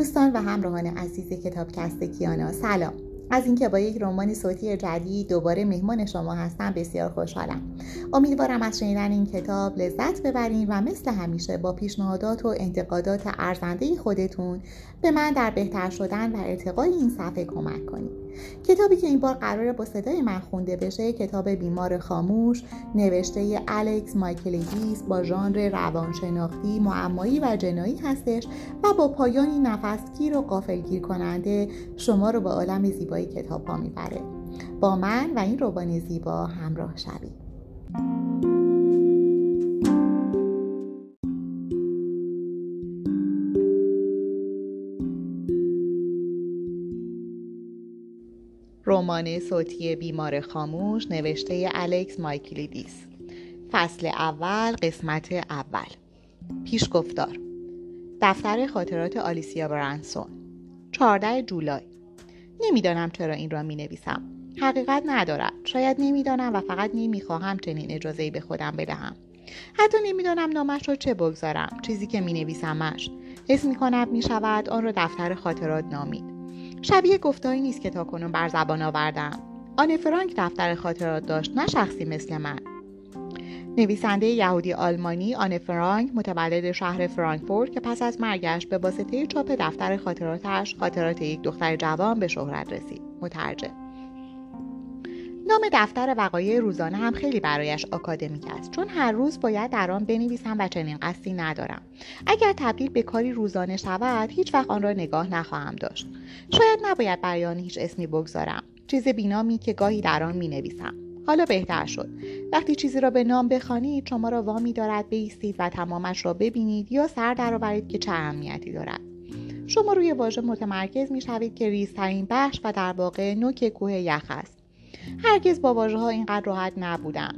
دوستان و همراهان عزیز کتابکست کیانا سلام. از اینکه با یک رمان صوتی جدید دوباره مهمان شما هستم بسیار خوشحالم. امیدوارم از شنیدن این کتاب لذت ببرین و مثل همیشه با پیشنهادات و انتقادات ارزنده خودتون به من در بهتر شدن و ارتقای این صفحه کمک کنید کتابی که این بار قراره با صدای من خونده بشه کتاب بیمار خاموش نوشته الکس مایکلگیس با ژانر روانشناختی معمایی و جنایی هستش و با پایانی نفسگیر و قافلگیر کننده شما رو به عالم زیبایی کتاب ها می‌بره. با من و این روبان زیبا همراه شوید. رمان صوتی بیمار خاموش نوشته الکس مایکلیدیس. فصل اول قسمت اول. پیش گفتار دفتر خاطرات آلیسیا برانسون. 14 جولای. نمی‌دانم چرا این را می نویسم حقیقت ندارد شاید نمی‌دانم و فقط نمی‌خواهم چنین اجازه به خودم بدهم. حتی نمی‌دانم نامش را چه بگذارم چیزی که می نویسمش حس می شود آن را دفتر خاطرات نامید. شبیه گفتایی نیست که تا کنون بر زبان آوردم. آن فرانک دفتر خاطرات داشت نه شخصی مثل من. نویسنده یهودی آلمانی آن فرانک متولد شهر فرانکفورت که پس از مرگش به واسطه چاپ دفتر خاطراتش خاطرات یک دختر جوان به شهرت رسید. مترجم. نام دفتر وقایع روزانه هم خیلی برایش آکادمیک است. چون هر روز باید در آن بنویسم و چنین قصدی ندارم. اگر تبدیل به کاری روزانه شود هیچ وقت آن را نگاه نخواهم داشت. شاید نباید برای آن هیچ اسمی بگذارم. چیز بینامی که گاهی در آن می نویسم حالا بهتر شد. وقتی چیزی را به نام بخوانید شما را وامی دارد بیستید و تمامش را ببینید یا سر درآورید که چه اهمیتی دارد. شما روی واژه متمرکز می شوید که ریزترین بخش و در واقع نوک کوه یخ است. هرگز با واژه ها اینقدر راحت نبودم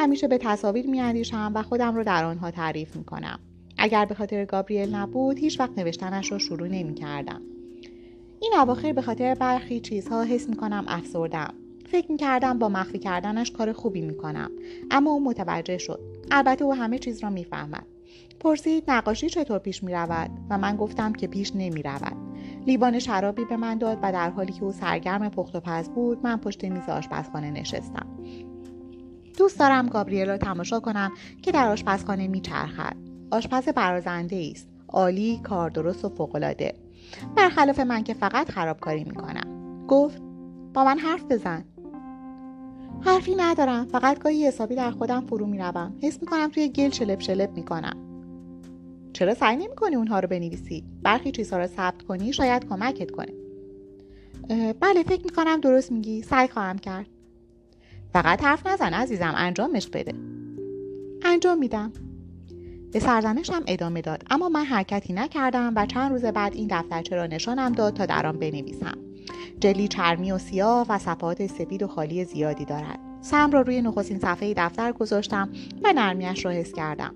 همیشه به تصاویر میاندیشم و خودم رو در آنها تعریف می‌کنم اگر به خاطر گابریل نبود هیچ وقت نوشتنش را شروع نمی کردم. این اواخر به خاطر برخی چیزها حس می کنم افسردم. فکر می کردم با مخفی کردنش کار خوبی می کنم. اما او متوجه شد. البته او همه چیز را می‌فهمد. پرسید نقاشی چطور پیش می رود و من گفتم که پیش نمی رود. لیوان شرابی به من داد و در حالی که او سرگرم پخت و پز بود من پشت میز آشپزخانه نشستم. دوست دارم گابریل را تماشا کنم که در آشپزخانه میچرخد. آشپز برازنده است. عالی کاردرست و فوقالعاده. برخلاف من که فقط خرابکاری می‌کنم. گفت با من حرف بزن. حرفی ندارم. فقط گاهی حسابی در خودم فرو می‌روم. حس می‌کنم توی گل شلپ شلپ می‌کنم. چرا سعی نمی کنی اونها رو بنویسی؟ برخی چیزها رو ثبت کنی شاید کمکت کنه. بله فکر می کنم درست میگی. سعی خواهم کرد. فقط حرف نزن عزیزم. انجامش بده. انجام میدم. به سرزنشم ادامه داد. اما من حرکتی نکردم و چند روز بعد این دفترچه را نشانم داد تا در آن بنویسم. جلی چرمی و سیاه و صفحات سفید و خالی زیادی دارد. سم را روی نخستین صفحه دفتر گذاشتم و نرمیش را حس کردم.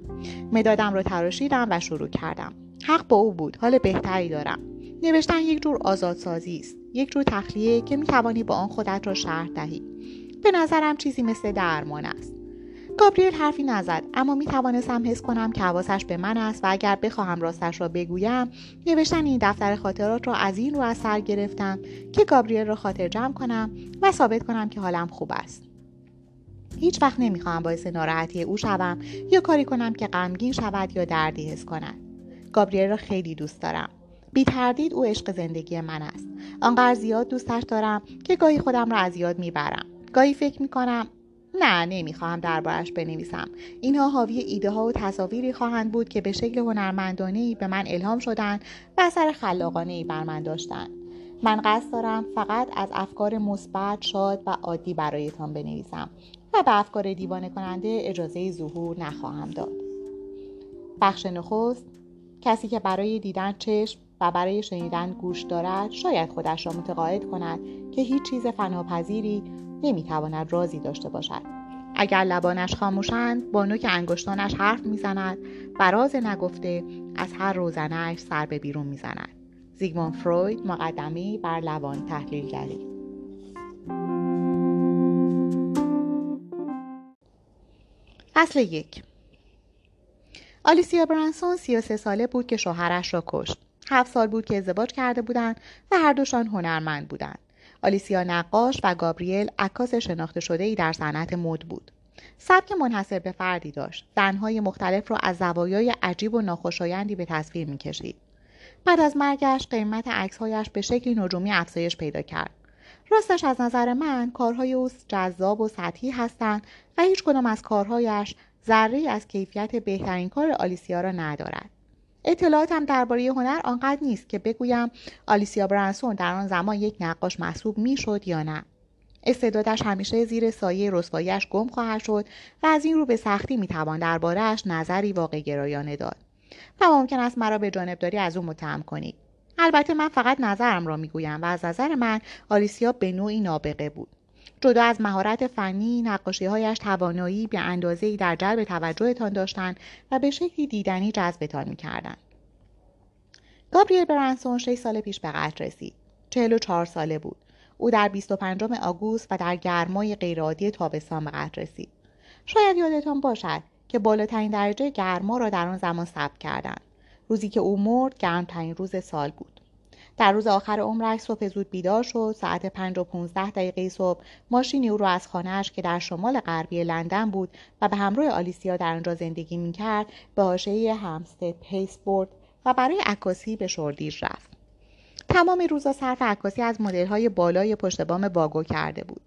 مدادم را تراشیدم و شروع کردم. حق با او بود. حال بهتری دارم. نوشتن یک جور آزادسازی است. یک جور تخلیه که می‌توانی با آن خودت را شرح دهی. به نظرم چیزی مثل درمان است. گابریل حرفی نزد اما می توانستم حس کنم که حواسش به من است و اگر بخواهم راستش را بگویم نوشتن این دفتر خاطرات را از این رو از سر گرفتم که گابریل را خاطر جمع کنم و ثابت کنم که حالم خوب است. هیچ وقت نمی‌خواهم باعث ناراحتی او شوم یا کاری کنم که غمگین شود یا دردی حس کند. گابریل را خیلی دوست دارم. بی تردید او عشق زندگی من است. آنقدر زیاد دوستش دارم که گاهی خودم را از یاد می‌برم. گاهی فکر می‌کنم نه نمی‌خواهم دربارش بنویسم. اینها حاوی ایده ها و تصاویری خواهند بود که به شکل هنرمندانه ای به من الهام شدند و اثر خلاقانه ای بر من داشتند. من قصد دارم فقط از افکار مثبت شاد و عادی برایتان بنویسم. و به افکار دیوانه کننده اجازه ظهور نخواهم داد. بخش نخست کسی که برای دیدن چشم و برای شنیدن گوش دارد شاید خودش را متقاعد کند که هیچ چیز فناپذیری نمی‌تواند رازی داشته باشد. اگر لبانش خاموشند با نوک انگشتانش حرف می‌زند و راز نگفته از هر روزنهاش سر به بیرون می‌زند. زیگموند فروید مقدمی بر لبان تحلیلگری. فصل یک. آلیسیا برانسون 33 ساله بود که شوهرش را کشت. هفت سال بود که ازدواج کرده بودند و هر دوشان هنرمند بودند. آلیسیا نقاش و گابریل عکاس شناخته شده ای در صنعت مد بود. سبک منحصر به فردی داشت. زنهای مختلف را از زوایای عجیب و ناخوشایندی به تصویر می‌کشید. بعد از مرگش قیمت عکسهایش به شکلی نجومی افزایش پیدا کرد. راستش از نظر من کارهای او جذاب و سطحی هستند و هیچ کدام از کارهایش ذره از کیفیت بهترین کار آلیسیا را ندارد. اطلاعاتم درباره هنر آنقدر نیست که بگویم آلیسیا برانسون در آن زمان یک نقاش محسوب می‌شد یا نه. استعدادش همیشه زیر سایه رسواییش گم خواهد شد و از این رو به سختی می‌توان دربارهاش نظری واقع گرایانه داد. و ممکن است مرا به جانبداری از او متهم کنید. البته من فقط نظرم را می‌گویم و از نظر من آلیسیا به نوعی نابغه بود. جدا از مهارت فنی نقاشیهایش توانایی به اندازهای در جلب توجهتان داشتند و به شکلی دیدنی جذبتان می‌کردند. گابریل برانسون شش سال پیش به قتل رسید. چهل و چهار ساله بود. او در 25 آگوست و در گرمای غیرعادی تابستان به قتل رسید. شاید یادتان باشد که بالاترین درجه گرما را در آن زمان ثبت کردند. روزی که او مرد گرمترین روز سال بود. در روز آخر عمرش صبح زود بیدار شد. ساعت پنج و 15 دقیقه صبح ماشینی او را از خانهاش که در شمال غربی لندن بود و به همراه آلیسیا در آنجا زندگی می‌کرد به حاشیه همستد پیس برد و برای عکاسی به شوردیر رفت. تمام روزا صرف عکاسی از مدل‌های بالای پشت بام باگو کرده بود.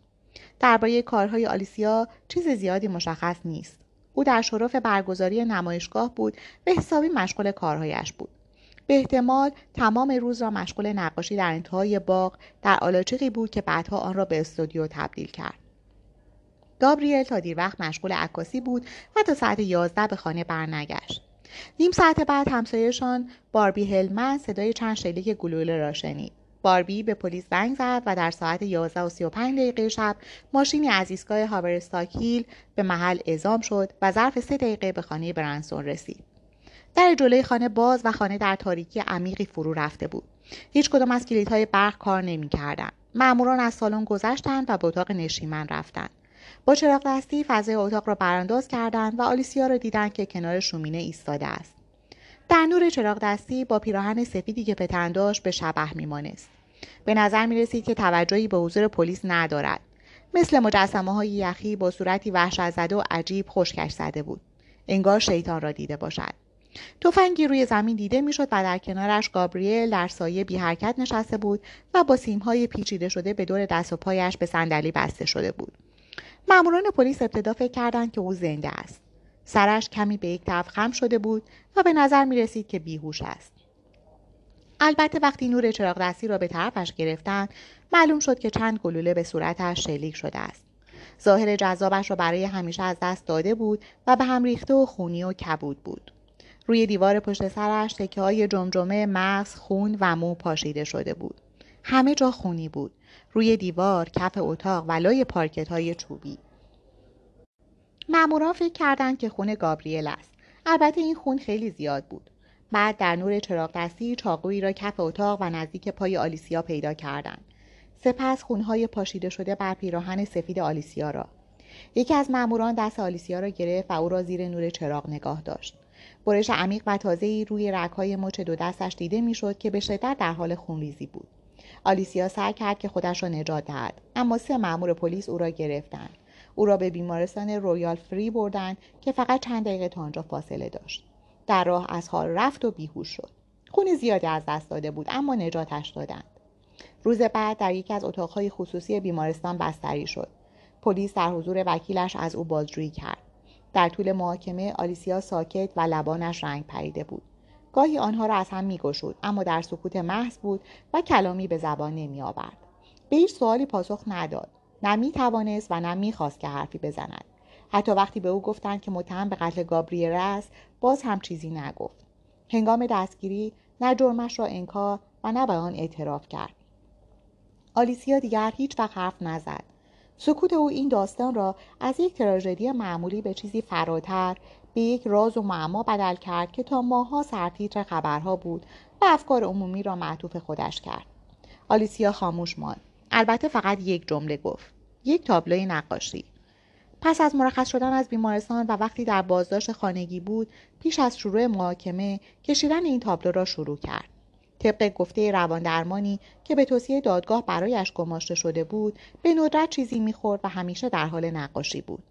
درباره کارهای آلیسیا چیز زیادی مشخص نیست. او در شرف برگزاری نمایشگاه بود و حسابی مشغول کارهایش بود. به احتمال تمام روز را مشغول نقاشی در انتهای باغ در آلاچیقی بود که بعدها آن را به استودیو تبدیل کرد. گابریل تا دیر وقت مشغول عکاسی بود و تا ساعت یازده به خانه برنگشت. نیم ساعت بعد همسایهشان باربی هلمن صدای چند شلیک گلوله را شنید. باربی به پلیس زنگ زد و در ساعت 11 و 35 دقیقه شب ماشینی از ایستگاه هاورستاک هیل به محل اعزام شد و ظرف سه دقیقه به خانه برانسون رسید. در جلوی خانه باز و خانه در تاریکی عمیقی فرو رفته بود. هیچ کدام از کلیدهای برق کار نمی‌کردند. مأموران از سالن گذشتند و به اتاق نشیمن رفتند. با چراغ دستی فضای اتاق را برانداز کردند و آلیسیا را دیدند که کنار شومینه ایستاده است. در نور چراغ دستی با پیراهن سفیدی که پتن داشت به شبه میمانست. به نظر می رسید که توجهی به حضور پلیس ندارد. مثل مجسمه های یخی با صورتی وحشت زده و عجیب خشکش زده بود. انگار شیطان را دیده باشد. تفنگی روی زمین دیده می‌شد و در کنارش گابریل در سایه بی حرکت نشسته بود و با سیمهای پیچیده شده به دور دست و پایش به صندلی بسته شده بود. ماموران پلیس ابتدا فکر کردند که او زنده است. سرش کمی به یک طرف خم شده بود و به نظر می رسید که بیهوش است. البته وقتی نور چراغ دستی را به طرفش گرفتند معلوم شد که چند گلوله به صورتش شلیک شده است. ظاهر جذابش را برای همیشه از دست داده بود و به هم ریخته و خونی و کبود بود. روی دیوار پشت سرش تکه های جمجمه مغز خون و مو پاشیده شده بود. همه جا خونی بود. روی دیوار، کف اتاق و لای پارکت های چوبی. ماموران فکر کردند که خون گابریل است. البته این خون خیلی زیاد بود. بعد در نور چراغ دستی چاقویی را کف اتاق و نزدیک پای آلیسیا پیدا کردند. سپس خونهای پاشیده شده بر پیراهن سفید آلیسیا را. یکی از ماموران دست آلیسیا را گرفت و او را زیر نور چراغ نگاه داشت. برش عمیق و تازه‌ای روی رگهای مچ دو دستش دیده می‌شد که به شدت در حال خونریزی بود. آلیسیا سعی کرد که خودش را نجات دهد اما سه مامور پلیس او را گرفتند. او را به بیمارستان رویال فری بردند که فقط چند دقیقه تا آنجا فاصله داشت. در راه از حال رفت و بیهوش شد. خون زیادی از دست داده بود اما نجاتش دادند. روز بعد در یکی از اتاقهای خصوصی بیمارستان بستری شد. پلیس در حضور وکیلش از او بازجویی کرد. در طول محاکمه آلیسیا ساکت و لبانش رنگ پریده بود. گاهی آنها را از هم میگشود اما در سکوت محض بود و کلامی به زبان نمیآورد. به هیچ سوالی پاسخ نداد. نه می توانست و نه می‌خواست که حرفی بزند. حتی وقتی به او گفتند که متهم به قتل گابریل است باز هم چیزی نگفت. هنگام دستگیری نه جرمش را انکار و نه به آن اعتراف کرد. آلیسیا دیگر هیچ وقت حرف نزد. سکوت او این داستان را از یک تراژدی معمولی به چیزی فراتر به یک راز و معما بدل کرد که تا ماها سرتیتر خبرها بود و افکار عمومی را معطوف خودش کرد. آلیسیا خاموش ماند. البته فقط یک جمله گفت. یک تابلوی نقاشی. پس از مرخص شدن از بیمارستان و وقتی در بازداشت خانگی بود پیش از شروع محاکمه کشیدن این تابلو را شروع کرد. طبق گفته رواندرمانی که به توصیه دادگاه برایش گماشته شده بود به ندرت چیزی می‌خورد و همیشه در حال نقاشی بود.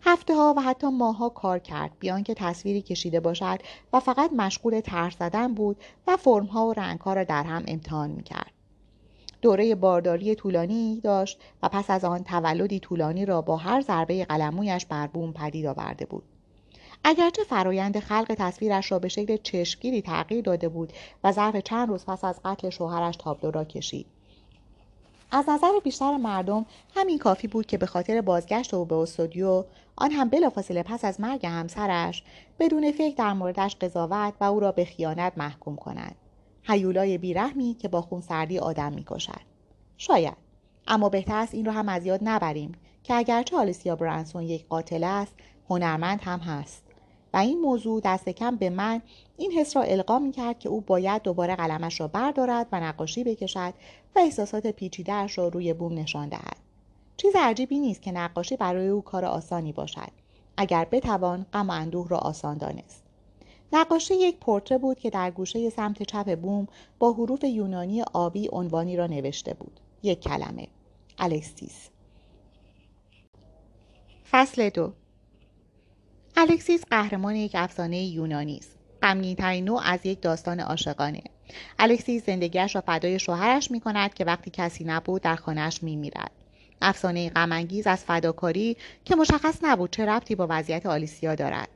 هفته ها و حتی ماهها کار کرد بیان که تصویری کشیده باشد و فقط مشغول طرح زدن بود و فرمها و رنگها را در هم امتحان می‌کرد. دوره بارداری طولانی داشت و پس از آن تولدی طولانی را با هر ضربه قلمویش بر بوم پدید آورده بود. اگرچه فرایند خلق تصویرش را به شکل چشمگیری تغییر داده بود و ظرف چند روز پس از قتل شوهرش تابلو را کشید. از نظر بیشتر مردم همین کافی بود که به خاطر بازگشت او به استودیو آن هم بلافاصله پس از مرگ همسرش بدون فکر در موردش قضاوت و او را به خیانت محکوم کنند هیولای بیرحمی که با خونسردی آدم می‌کشد. شاید. اما بهتر است این را هم از یاد نبریم که اگرچه آلیسیا برانسون یک قاتل است هنرمند هم هست. و این موضوع دست کم به من این حس را القا می کرد که او باید دوباره قلمش را بردارد و نقاشی بکشد و احساسات پیچیدهاش را روی بوم نشان دهد. چیز عجیبی نیست که نقاشی برای او کار آسانی باشد. اگر بتوان غم و اندوه را آسان دانست. نقاشی یک پورتره بود که در گوشه سمت چپ بوم با حروف یونانی آبی عنوانی را نوشته بود. یک کلمه. الکسیس. فصل دو. الکسیس قهرمان یک افسانه یونانی است. غمگینترین نوع از یک داستان عاشقانه. الکسیس زندگیش را فدای شوهرش می کند که وقتی کسی نبود در خانهاش می میرد. افسانه غمانگیز از فداکاری که مشخص نبود چه ربطی با وضعیت آلیسیا دارد.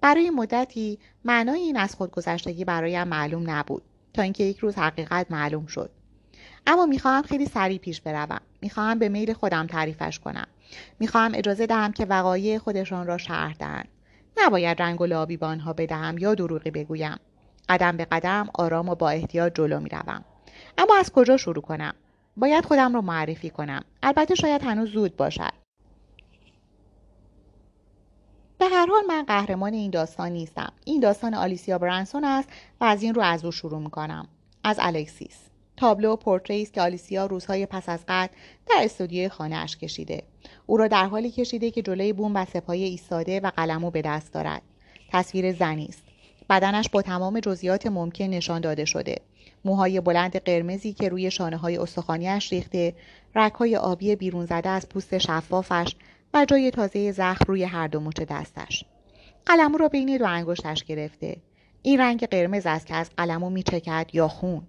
برای مدتی معنای این از خودگذشتگی برایم معلوم نبود تا اینکه یک روز حقیقت معلوم شد. اما می‌خواهم خیلی سریع پیش بروم. می‌خواهم به میل خودم تعریفش کنم. می‌خواهم اجازه دهم که وقایع خودشان را شرح دهند. نباید رنگ و لابی به آنها بدهم یا دروغی بگویم. قدم به قدم آرام و با احتیاط جلو می‌روم. اما از کجا شروع کنم؟ باید خودم را معرفی کنم. البته شاید هنوز زود باشد. به هر حال من قهرمان این داستان نیستم. این داستان آلیسیا برانسون است و از این رو از او شروع می‌کنم. از الکسیس. تابلو پورتری است که آلیسیا روزهای پس از قتل در استودیوی خانهاش کشیده. او را در حالی کشیده که جلوی بوم و سپایه ایستاده و قلمو به دست دارد. تصویر زنی است. بدنش با تمام جزئیات ممکن نشان داده شده. موهای بلند قرمزی که روی شانه های استخوانیاش ریخته رگهای آبی بیرون زده از پوست شفافش و جای تازه زخم روی هر دو مچ دستش. قلمو را بین دو انگشتش گرفته. این رنگ قرمز است که از قلمو میچکد یا خون.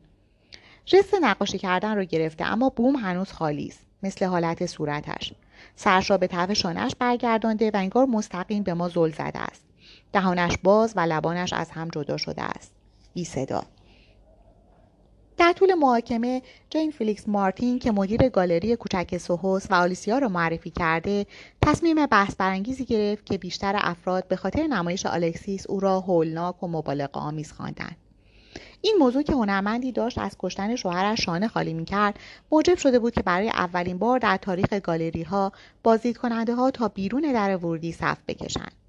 جست نقاشی کردن رو گرفته اما بوم هنوز خالی است مثل حالت صورتش. سرش را به طرف شانهش برگردانده و انگار مستقیم به ما زل زده است. دهانش باز و لبانش از هم جدا شده است. بی صدا. در طول محاکمه جین فیلیکس مارتین که مدیر گالری کوچک سوهوست و آلیسیا را معرفی کرده تصمیم بحث برانگیزی گرفت که بیشتر افراد به خاطر نمایش الکسیس او را هولناک و مبالغه آمیز خواندند. این موضوع که هنرمندی داشت از کشتن شوهرش شانه خالی می‌کرد موجب شده بود که برای اولین بار در تاریخ گالری ها بازدید ها تا بیرون در ورودی صف بکشند.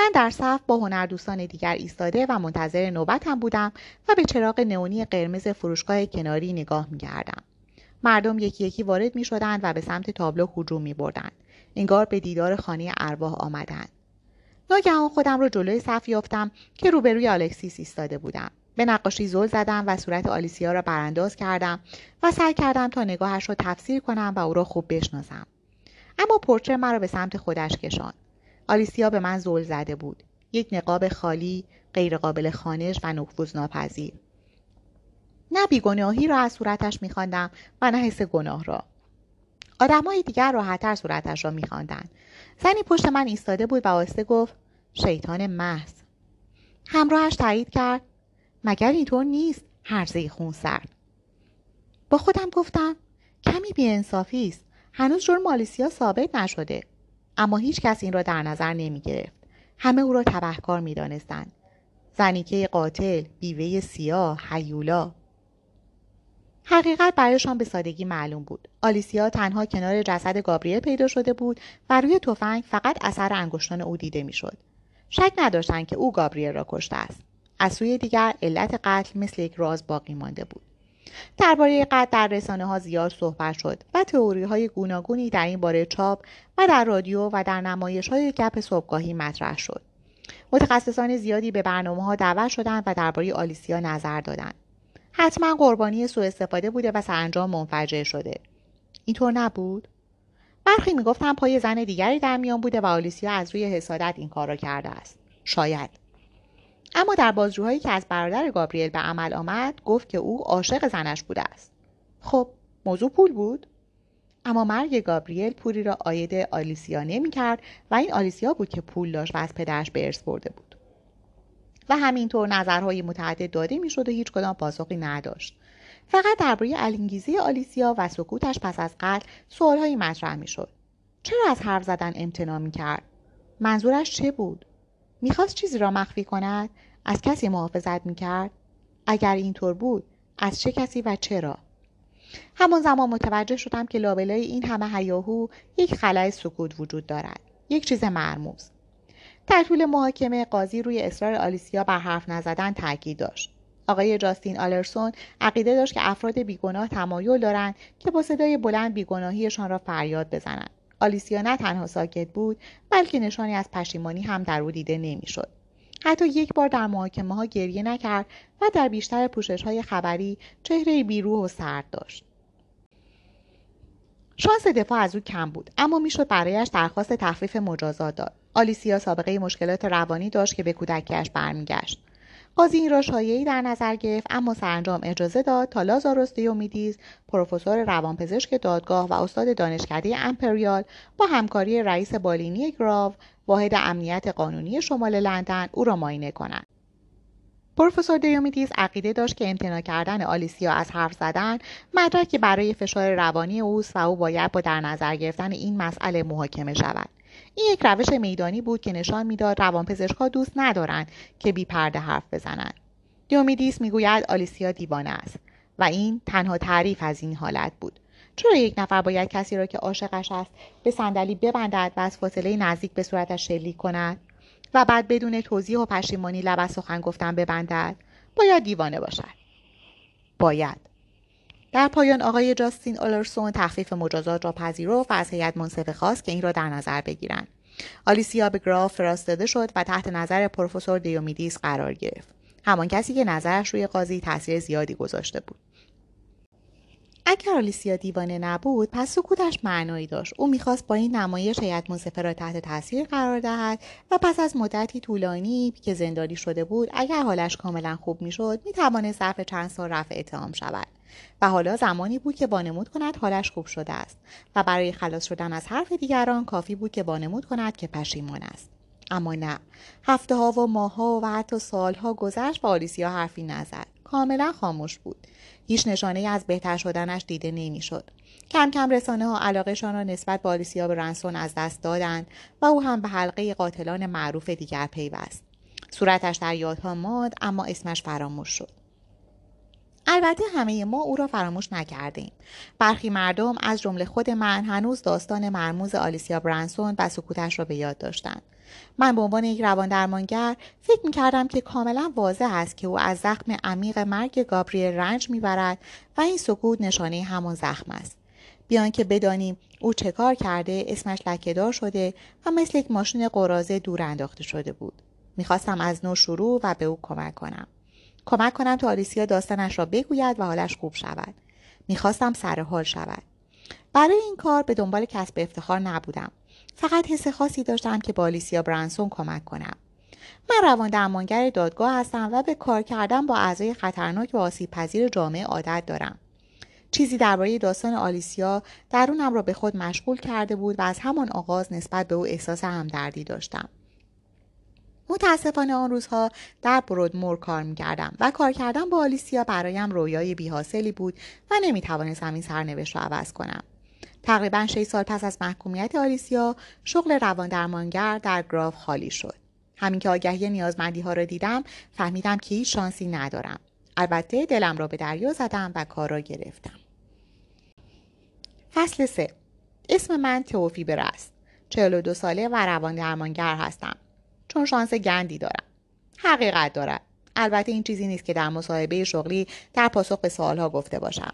من در صف با هنردوستان دیگر ایستاده و منتظر نوبتم بودم و به چراغ نئونی قرمز فروشگاه کناری نگاه می‌کردم مردم یکی یکی وارد می شدند و به سمت تابلو هجوم می بردند. انگار به دیدار خانه ارواح آمدند. ناگهان خودم را جلوی صف یافتم که روبروی الکسیس ایستاده بودم. به نقاشی زل زدم و صورت آلیسیا را برانداز کردم و سعی کردم تا نگاهش را تفسیر کنم و او را خوب بشناسم. اما پورتره مرا به سمت خودش کشاند. آلیسیا به من زل زده بود. یک نقاب خالی، غیرقابل خانش و نفوذ ناپذیر. نه بیگناهی را از صورتش میخواندم و نه حس گناه را. آدمهای دیگر راحتتر صورتش را میخواندند. زنی پشت من ایستاده بود و آهسته گفت شیطان محض. همراهش تایید کرد مگر اینطور نیست هرزه خون سرد با خودم گفتم کمی بیانصافی است هنوز جرم آلیسیا ثابت نشده اما هیچ کس این را در نظر نمی گرفت. همه او را تبهکار می دانستند. زنیکه قاتل، بیوه سیاه، حیولا. حقیقت برایشان به سادگی معلوم بود. آلیسیا تنها کنار جسد گابریل پیدا شده بود و روی تفنگ فقط اثر انگشتان او دیده می‌شد. شک نداشتند که او گابریل را کشته است. از سوی دیگر علت قتل مثل یک راز باقی مانده بود. درباره قتل در رسانه ها زیاد صحبت شد و تئوری های گوناگونی در این باره چاپ و در رادیو و در نمایش های گپ صبحگاهی مطرح شد. متخصصان زیادی به برنامه ها دعوت شدند و درباره آلیسیا نظر دادند. حتما قربانی سوء استفاده بوده و سرانجام منفجر شده اینطور نبود برخی می‌گفتن پای زن دیگری در میان بوده و آلیسیا از روی حسادت این کار را کرده است شاید اما در بازجوهایی که از برادر گابریل به عمل آمد گفت که او عاشق زنش بوده است. خب موضوع پول بود؟ اما مرگ گابریل پولی را آید آلیسیا نمی‌کرد و این آلیسیا بود که پول داشت و از پدرش به ارث برده بود. و همینطور نظرهای متعدد داده می‌شد و هیچ کدام پاسخی نداشت. فقط درباره الانگیزی آلیسیا و سکوتش پس از قتل سوالهایی مطرح می‌شد. چرا از حرف زدن امتناع می‌کرد؟ منظورش چه بود؟ می‌خواست چیزی را مخفی کند؟ از کسی محافظت می‌کرد؟ اگر اینطور بود از چه کسی و چرا؟ همان زمان متوجه شدم که لابلای این همه هیاهو یک خلای سکوت وجود دارد یک چیز مرموز. در طول محاکمه قاضی روی اصرار آلیسیا بر حرف نزدن تاکید داشت. آقای جاستین آلرسون عقیده داشت که افراد بیگناه تمایل دارند که با صدای بلند بیگناهیشان را فریاد بزنند. آلیسیا نه تنها ساکت بود بلکه نشانی از پشیمانی هم در او دیده نمی‌شد. حتی یک بار در محاکمه ها گریه نکرد و در بیشتر پوشش های خبری چهره بیروح و سرد داشت. شانس دفاع از او کم بود اما می‌شد برایش درخواست تخفیف مجازات داد. آلیسیا سابقه مشکلات روانی داشت که به کودکیش برمیگشت. قاضی این را شایعی در نظر گرفت اما سرانجام اجازه داد تا لازاروس دیومیدیز پروفسور روانپزشک دادگاه و استاد دانشکده امپریال با همکاری رئیس بالینی گراو واحد امنیت قانونی شمال لندن او را معاینه کنند. پروفسور دیومیدیز عقیده داشت که امتناع کردن آلیسیا از حرف زدن مدرکی برای فشار روانی اوست و او باید با در نظر گرفتن این مسئله محاکمه شود. این یک روش میدانی بود که نشان می‌داد روانپزشکها دوست ندارند که بی پرده حرف بزنند. دیومیدیس می‌گوید آلیسیا دیوانه است و این تنها تعریف از این حالت بود. چرا یک نفر باید کسی را که عاشقش است به صندلی ببندد و از فاصله نزدیک به صورتش شلیک کند و بعد بدون توضیح و پشیمانی لب از سخن گفتن ببندد؟ باید دیوانه باشد. باید. در پایان آقای جاستین اولرسون تخفیف مجازات را پذیرفت و از هیئت منصفه خواست که این را در نظر بگیرند. آلیسیا به گراف فرستاده شد و تحت نظر پروفسور دیومیدیس قرار گرفت. همان کسی که نظرش روی قاضی تاثیر زیادی گذاشته بود. اگر آلیسیا دیوانه نبود پس سکوتش معنایی داشت. او می‌خواست با این نمایش هیئت منصفه را تحت تاثیر قرار دهد و پس از مدتی طولانی که زندانی شده بود اگر حالش کاملا خوب می‌شد می‌توانست ظرف چند سال رفع اتهام شود. و حالا زمانی بود که وانمود کند حالش خوب شده است و برای خلاص شدن از حرف دیگران کافی بود که وانمود کند که پشیمان است. اما نه. هفته ها و ماه ها و حتی سالها گذشت و آلیسیا حرفی نزد. کاملا خاموش بود. هیچ نشانه از بهتر شدنش دیده نمی‌شد. کم کم رسانه ها علاقهشان را نسبت به آلیسیا برنسون از دست دادند و او هم به حلقه قاتلان معروف دیگر پیوست. صورتش در یادها ماند اما اسمش فراموش شد. البته همه ما او را فراموش نکردیم. برخی مردم از جمله خود من هنوز داستان مرموز آلیسیا برانسون و سکوتش را به یاد داشتند. من به عنوان یک روان درمانگر فکر می کردم که کاملا واضح است که او از زخم عمیق مرگ گابریل رنج می‌برد و این سکوت نشانه همان زخم است. بیان که بدانیم او چه کار کرده اسمش لکهدار شده و مثل یک ماشین قرازه دور انداخته شده بود. می‌خواستم از نو شروع و به او کمک کنم. کمک کنم تا آلیسیا داستانش را بگوید و حالش خوب شود. می‌خواستم سر حال شود. برای این کار به دنبال کسب افتخار نبودم. فقط حس خاصی داشتم که با آلیسیا برانسون کمک کنم. من روان درمانگر دادگاه هستم و به کار کردن با اعضای خطرناک و آسیب پذیر جامعه عادت دارم. چیزی درباره داستان آلیسیا درونم را به خود مشغول کرده بود و از همان آغاز نسبت به او احساس همدردی داشتم. متاسفانه آن روزها در برودمور کار می‌کردم و کار کردن با آلیسیا برایم رویای بیحاصلی بود و نمی‌توانستم این سرنوشت را عوض کنم. تقریبا 6 سال پس از محکومیت آلیسیا شغل روان درمانگر در گراف خالی شد. همین که آگهی نیازمندی ها را دیدم فهمیدم که هیچ شانسی ندارم. البته دلم را به دریا زدم و کار را گرفتم. فصل 3 اسم من توفیبر است. 42 ساله و روان درمانگر هستم. چون شانس گندی دارم. حقیقت دارد. البته این چیزی نیست که در مصاحبه شغلی در پاسخ به سوالها گفته باشم.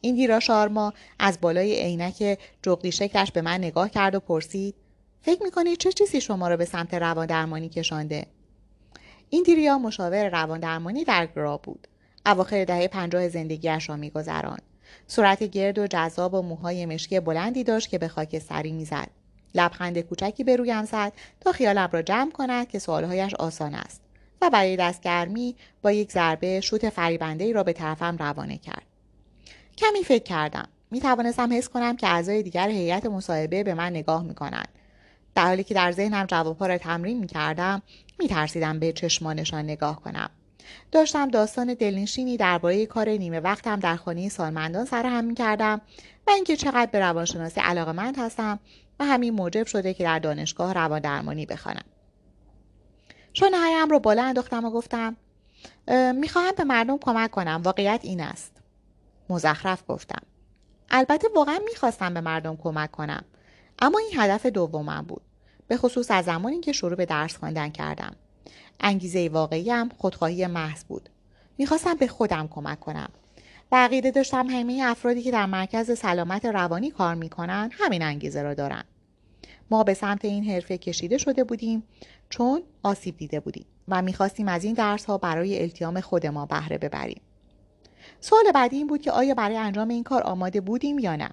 دیرا شارما از بالای عینک جغدی شکلش به من نگاه کرد و پرسید فکر می‌کنی چه چیزی شما را به سمت روان درمانی کشانده؟ این دیریا مشاور روان درمانی در گرا بود. اواخر دهه پنجاه زندگیش را میگذراند صورت گرد و جذاب و موهای مشکی بلندی داشت که به خاکستری می‌زد. لبخند کوچکی به رویم زد تا خیالم را جمع کند که سوالهایش آسان است و برای دستگرمی با یک ضربه شوت فریبنده ای را به طرفم روانه کرد کمی فکر کردم می توانستم حس کنم که اعضای دیگر هیئت مصاحبه به من نگاه می کنند. در حالی که در ذهنم جوابها را تمرین می کردم می ترسیدم به چشمانشان نگاه کنم. داشتم داستان دلنشینی درباره کار نیمه وقتم در خانه سالمندان سرهم می کردم و اینکه چقدر به روانشناسی علاقمند هستم و همین موجب شده که در دانشگاه روان درمانی بخوانم. شانههایم رو بالا انداختم و گفتم می‌خواهم به مردم کمک کنم واقعیت این است. مزخرف گفتم البته واقعا می‌خواستم به مردم کمک کنم اما این هدف دومم بود به خصوص از زمانی که شروع به درس خواندن کردم. انگیزه واقعیم خودخواهی محض بود. می‌خواستم به خودم کمک کنم. و عقیده داشتم همه افرادی که در مرکز سلامت روانی کار می‌کنن همین انگیزه را دارن. ما به سمت این حرفه کشیده شده بودیم چون آسیب دیده بودیم و می‌خواستیم از این درس ها برای التیام خود ما بهره ببریم. سوال بعدی این بود که آیا برای انجام این کار آماده بودیم یا نه؟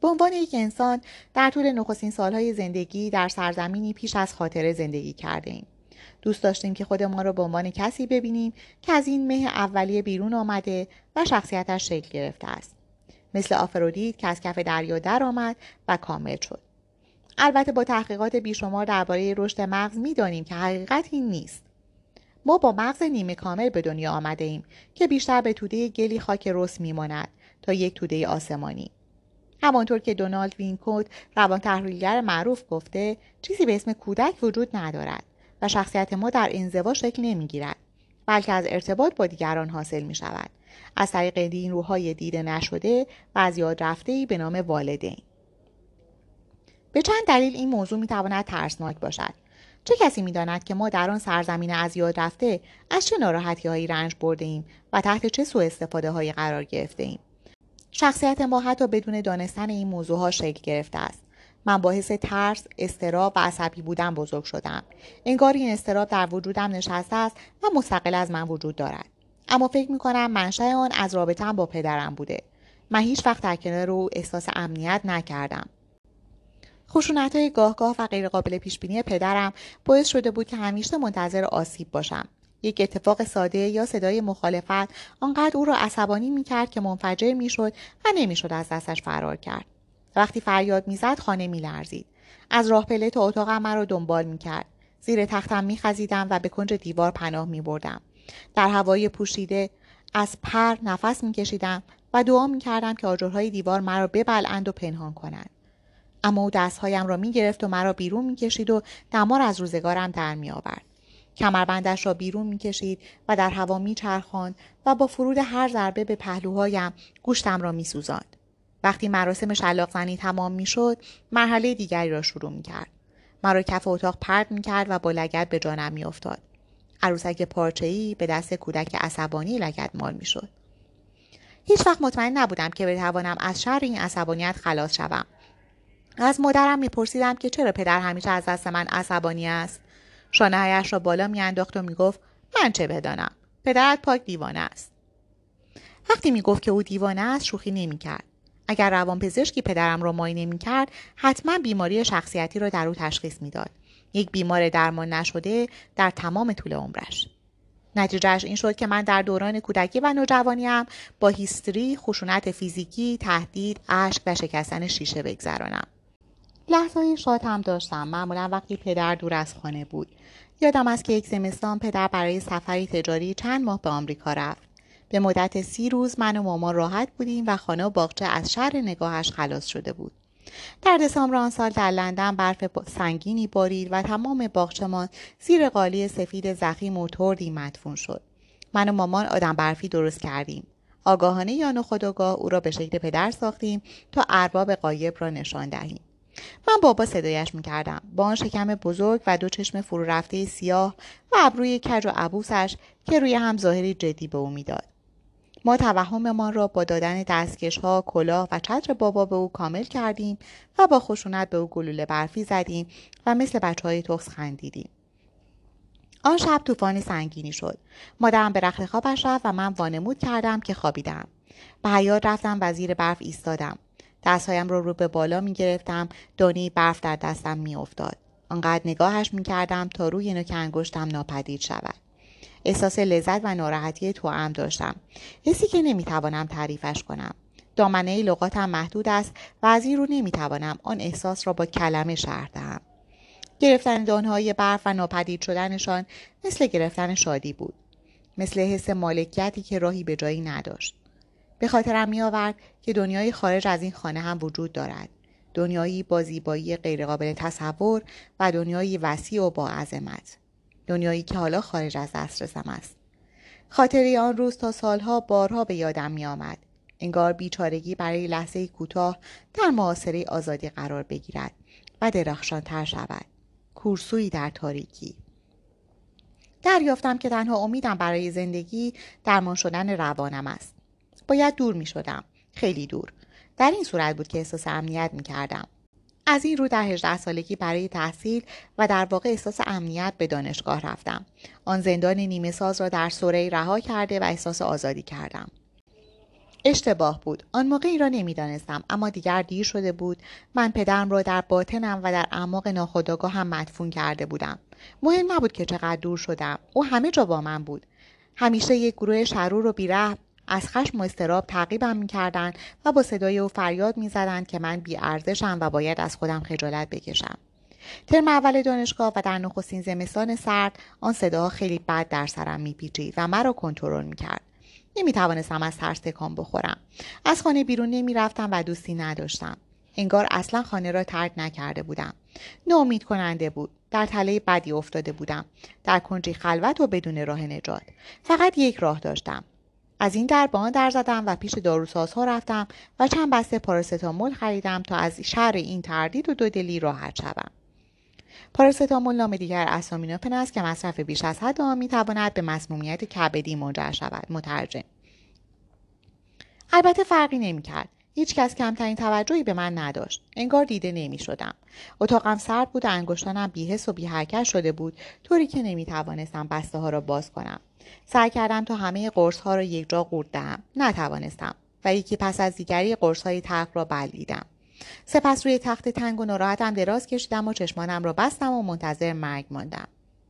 به عنوان یک انسان در طول نخستین سالهای زندگی در سرزمینی پیش از خاطره زندگی کرده ایم. دوست داشتیم که خودمان را به عنوان کسی ببینیم که از این مه اولیه بیرون آمده و شخصیتش شکل گرفته است. مثل آفرودیت که از کف دریا در آمد و کامل شد. البته با تحقیقات بیشمار درباره رشد مغز می‌دانیم که حقیقت این نیست. ما با مغز نیمه کامل به دنیا آمده ایم که بیشتر به توده گلی خاک رس میماند تا یک توده آسمانی. همانطور که دونالد وینکوت روان تحلیلگر معروف گفته چیزی به اسم کودک وجود ندارد و شخصیت ما در انزوا شکل نمی‌گیرد بلکه از ارتباط با دیگران حاصل می شود از طریق دین روحای دیده نشده و از یاد رفته به نام والدین. به چند دلیل این موضوع می تواند ترسناک باشد. چه کسی می‌داند که ما در آن سرزمین از یاد رفته از چه ناراحتی هایی رنج برده ایم و تحت چه سوء استفاده هایی قرار گرفته ایم شخصیت ما حتی بدون دانستن این موضوع ها شکل گرفته است. من باعث ترس، استراب و عصبی بودن بزرگ شدم. انگار این استراب در وجودم نشسته است و مستقل از من وجود دارد. اما فکر می کنم منشأ آن از رابطم با پدرم بوده. من هیچ وقت در کنار او احساس امنیت نکردم. خشونت های گاه گاه و غیرقابل پیش بینی پدرم باعث شده بود که همیشه منتظر آسیب باشم. یک اتفاق ساده یا صدای مخالفت آنقدر او را عصبانی می کرد که منفجر می شد و نمی‌شد از دستش فرار کرد. وقتی فریاد می‌زد خانه میلرزید. از راه پله تا اتاقم مرا دنبال می‌کرد. زیر تختم میخزیدم و به کنج دیوار پناه میبردم. در هوای پوشیده از پر نفس میکشیدم و دعا می‌کردم که آجرهای دیوار مرا ببلند و پنهان کنند. اما او دستهایم را می‌گرفت و مرا بیرون می‌کشید و دمار از روزگارم در میآورد. کمربندش را بیرون می‌کشید و در هوا میچرخاند و با فرود هر ضربه به پهلوهایم گوشتم را میسوزاند. وقتی مراسم شلاق زنی تمام می‌شد مرحله دیگری را شروع می کرد. مرا کف اتاق پرد می کرد و با لگت به جانم می افتاد. عروسک پارچه‌ای به دست کودک عصبانی لگت مال می شد. هیچ وقت مطمئن نبودم که بتوانم از شر این عصبانیت خلاص شوم. از مادرم میپرسیدم که چرا پدر همیشه از دست من عصبانی است شانههایش را بالا میانداخت و می‌گفت من چه بدانم پدرت پاک دیوانه است وقتی می‌گفت که او دیوانه است شوخی نمی‌کرد اگر روانپزشکی پدرم را معاینه می‌کرد حتما بیماری شخصیتی را در او تشخیص می‌داد. یک بیمار درمان نشده در تمام طول عمرش. نتیجهش این شد که من در دوران کودکی و نوجوانیم با هیستری خشونت فیزیکی تهدید اشک و شکستن شیشه بگذرانم. لحظه شاد هم داشتم. معمولا وقتی پدر دور از خانه بود. یادم است که یک زمستان پدر برای سفری تجاری چند ماه به آمریکا رفت. به مدت سی روز من و مامان راحت بودیم و خانه و باغچه از شر نگاهش خلاص شده بود. در دسامبر آن سال در لندن برف سنگینی بارید و تمام باغچهمان زیر قالی سفید زخیم و تردی مدفون شد. من و مامان آدم برفی درست کردیم. آگاهانه یا نخودآگاه او را به شکل پدر ساختیم تا ارباب قایب را نشان دهیم. من بابا صدایش می‌کردم. با آن شکم بزرگ و دو چشم فرو رفته سیاه و ابروی کج و عبوسش که روی هم ظاهری جدی به او می‌داد. ما توهممان را با دادن دستکش ها، کلاه و چتر بابا به او کامل کردیم و با خشونت به او گلوله برفی زدیم و مثل بچه های تخص خندیدیم. آن شب طوفانی سنگینی شد مادرم به رخت خوابش رفت و من وانمود کردم که خوابیدم به حیات رفتم و زیر برف ایستادم دستهایم رو رو به بالا می گرفتم دانی برف در دستم می افتاد. آنقدر نگاهش می کردم تا روی نوک انگشتم ناپدید شود. احساس لذت و ناراحتی توام داشتم. حسی که نمی توانم تعریفش کنم. دامنه لغاتم محدود است و از این رو نمی توانم آن احساس را با کلمه شهر دهم. گرفتن دانهای برف و ناپدید شدنشان مثل گرفتن شادی بود. مثل حس مالکیتی که راهی به جایی نداشت. به خاطرم می آورد که دنیای خارج از این خانه هم وجود دارد. دنیایی با زیبایی غیرقابل تصور و دنیایی وسیع و با عظمت. دنیایی که حالا خارج از دسترسم است. خاطره آن روز تا سالها بارها به یادم می آمد. انگار بیچارگی برای لحظه کوتاه در معاصره آزادی قرار بگیرد و درخشان تر شود. کورسوی در تاریکی. دریافتم که تنها امیدم برای زندگی درمان شدن روانم است. باید دور می شدم. خیلی دور. در این صورت بود که احساس امنیت می کردم. از این رو در 18 سالگی برای تحصیل و در واقع احساس امنیت به دانشگاه رفتم. آن زندان نیمه ساز را در سوره رها کرده و احساس آزادی کردم. اشتباه بود. آن موقع این را نمی‌دانستم اما دیگر دیر شده بود. من پدرم را در باطنم و در اعماق ناخودآگاه هم مدفون کرده بودم. مهم نبود که چقدر دور شدم. او همه جا با من بود. همیشه یک گروه شرور و بیرحم از خشم و استراب تعقیبم می‌کردند و با صدای او فریاد می‌زدند که من بیارزشم و باید از خودم خجالت بکشم. ترم اول دانشگاه و در نخستین زمستان سرد آن صداها خیلی بد در سرم میپیچید و مرا کنترل می‌کرد. نمی توانستم از ترس تکان بخورم. از خانه بیرون نمی رفتم و دوستی نداشتم. انگار اصلا خانه را ترک نکرده بودم. ناامید کننده بود. در تله بدی افتاده بودم. در کنجی خلوت و بدون راه نجات. فقط یک راه داشتم. از این در به آن در زدم و پیش داروسازها رفتم و چند بسته پاراستامول خریدم تا از شر این تردید و دودلی راحت شوم. پاراستامول نام دیگر اسامینوفن است که مصرف بیش از حد آن می‌تواند به مسمومیت کبدی منجر شود. مترجم. البته فرقی نمی‌کرد. هیچ کس کمترین توجهی به من نداشت. انگار دیده نمی شدم اتاقم سرد بود و انگشتانم بیحس و بیحرکت شده بود طوری که نمی توانستم بسته ها را باز کنم. سعی کردم تا همه قرص ها را یک جا قورت دهم نتوانستم و یکی پس از دیگری قرص های تلخ را بلعیدم. سپس روی تخت تنگ و ناراحتم دراز کشیدم و چشمانم را بستم و منتظر مرگ ماندم.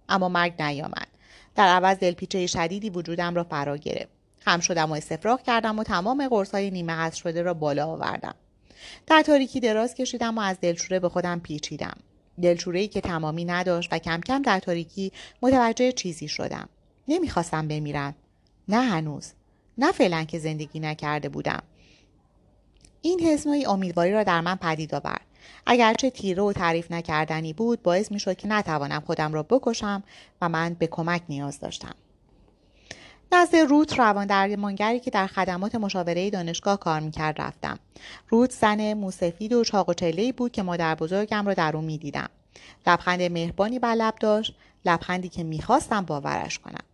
اما مرگ نیامد. در عوض دلپیچه شدیدی وجودم را فرا گرفت. خم شدم و استفراغ کردم و تمام قرصهای نیمه هست شده را بالا آوردم. در تاریکی دراز کشیدم و از دلشوره به خودم پیچیدم. دلشورهای که تمامی نداشت و کم کم در تاریکی متوجه چیزی شدم. نمی‌خواستم بمیرم نه هنوز. نه فعلا که زندگی نکرده بودم. این حس امیدواری را در من پدید آورد. اگرچه تیره و تعریف نکردنی بود باعث می‌شد که نتوانم خودم را بکشم و من به کمک نیاز داشتم. نزد روت روان درمانگری که در خدمات مشاوره دانشگاه کار می‌کرد رفتم. روت زن موسفید و چاق و بود که مادر بزرگم را در او می‌دیدم. لبخند مهربانی بر لب داشت لبخندی که می‌خواستم باورش کنم.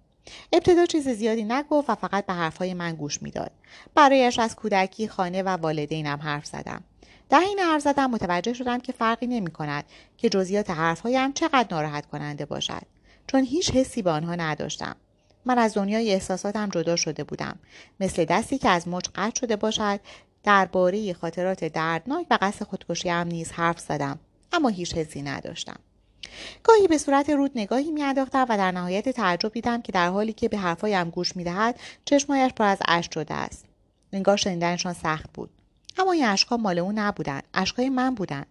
ابتدا چیز زیادی نگفت و فقط به حرفهای من گوش می‌داد. برایش از کودکی خانه و والدینم حرف زدم. در این حرف زدم متوجه شدم که فرقی نمی کند که جزئیات حرفهایم چقدر ناراحت کننده باشد. چون هیچ حسی به آنها نداشتم. من از دنیای احساساتم جدا شده بودم. مثل دستی که از مچ قطع شده باشد درباره خاطرات دردناک و قصد خودکشیم نیز حرف زدم اما هیچ حسی نداشتم. گاهی به صورت رود نگاهی میانداختم و در نهایت تعجب دیدم که در حالی که به حرفهایم گوش می‌دهد چشمهایش پر از اشک شده است. انگار شنیدنشان سخت بود. اما این اشکها مال او نبودند اشکهای من بودند.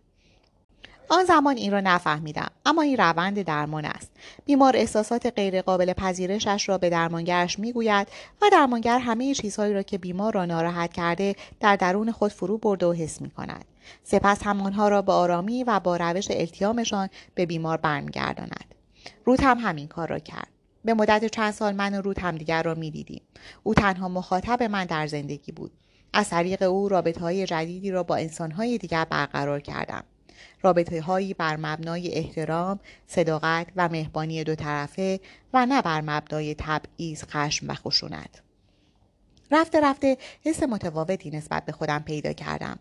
آن زمان این را نفهمیدم اما این روند درمان است. بیمار احساسات غیرقابل پذیرشش را به درمانگرش می‌گوید و درمانگر همه چیزهایی را که بیمار را ناراحت کرده در درون خود فرو برده و حس می کند سپس همانها را به آرامی و با روش التیامشان به بیمار برمیگرداند. روت هم همین کار را کرد. به مدت چند سال من و روت همدیگر را می‌دیدیم. او تنها مخاطب من در زندگی بود. از طریق او رابطه های جدیدی را با انسانهای دیگر برقرار کردم. رابطه هایی بر مبنای احترام، صداقت و مهربانی دو طرفه و نه بر مبنای تبعیض، خشم و خشونت. رفته رفته حس متفاوتی نسبت به خودم پیدا کردم.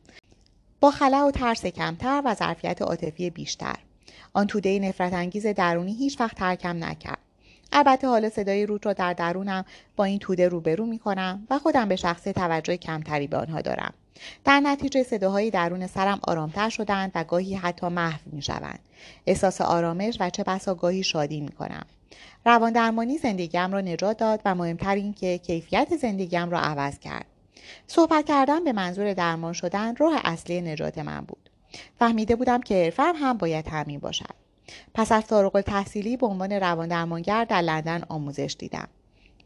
با خلا و ترس کمتر و ظرفیت عاطفی بیشتر. آن توده نفرت انگیز درونی هیچ وقت ترکم نکرد. البته حالا صدای روت را در درونم با این توده روبرو می کنم و خودم به شخص توجه کمتری به آنها دارم. در نتیجه صداهای درون سرم آرامتر شدند و گاهی حتی محو می شوند. احساس آرامش و چه بسا گاهی شادی می کنم. روان درمانی زندگیم را نجات داد و مهمتر این که کیفیت زندگیم را عوض کرد. صحبت کردن به منظور درمان شدن راه اصلی نجات من بود. فهمیده بودم که حرفم هم باید همین باشد. پس از فارغ تحصیلی به عنوان روان درمانگر در لندن آموزش دیدم.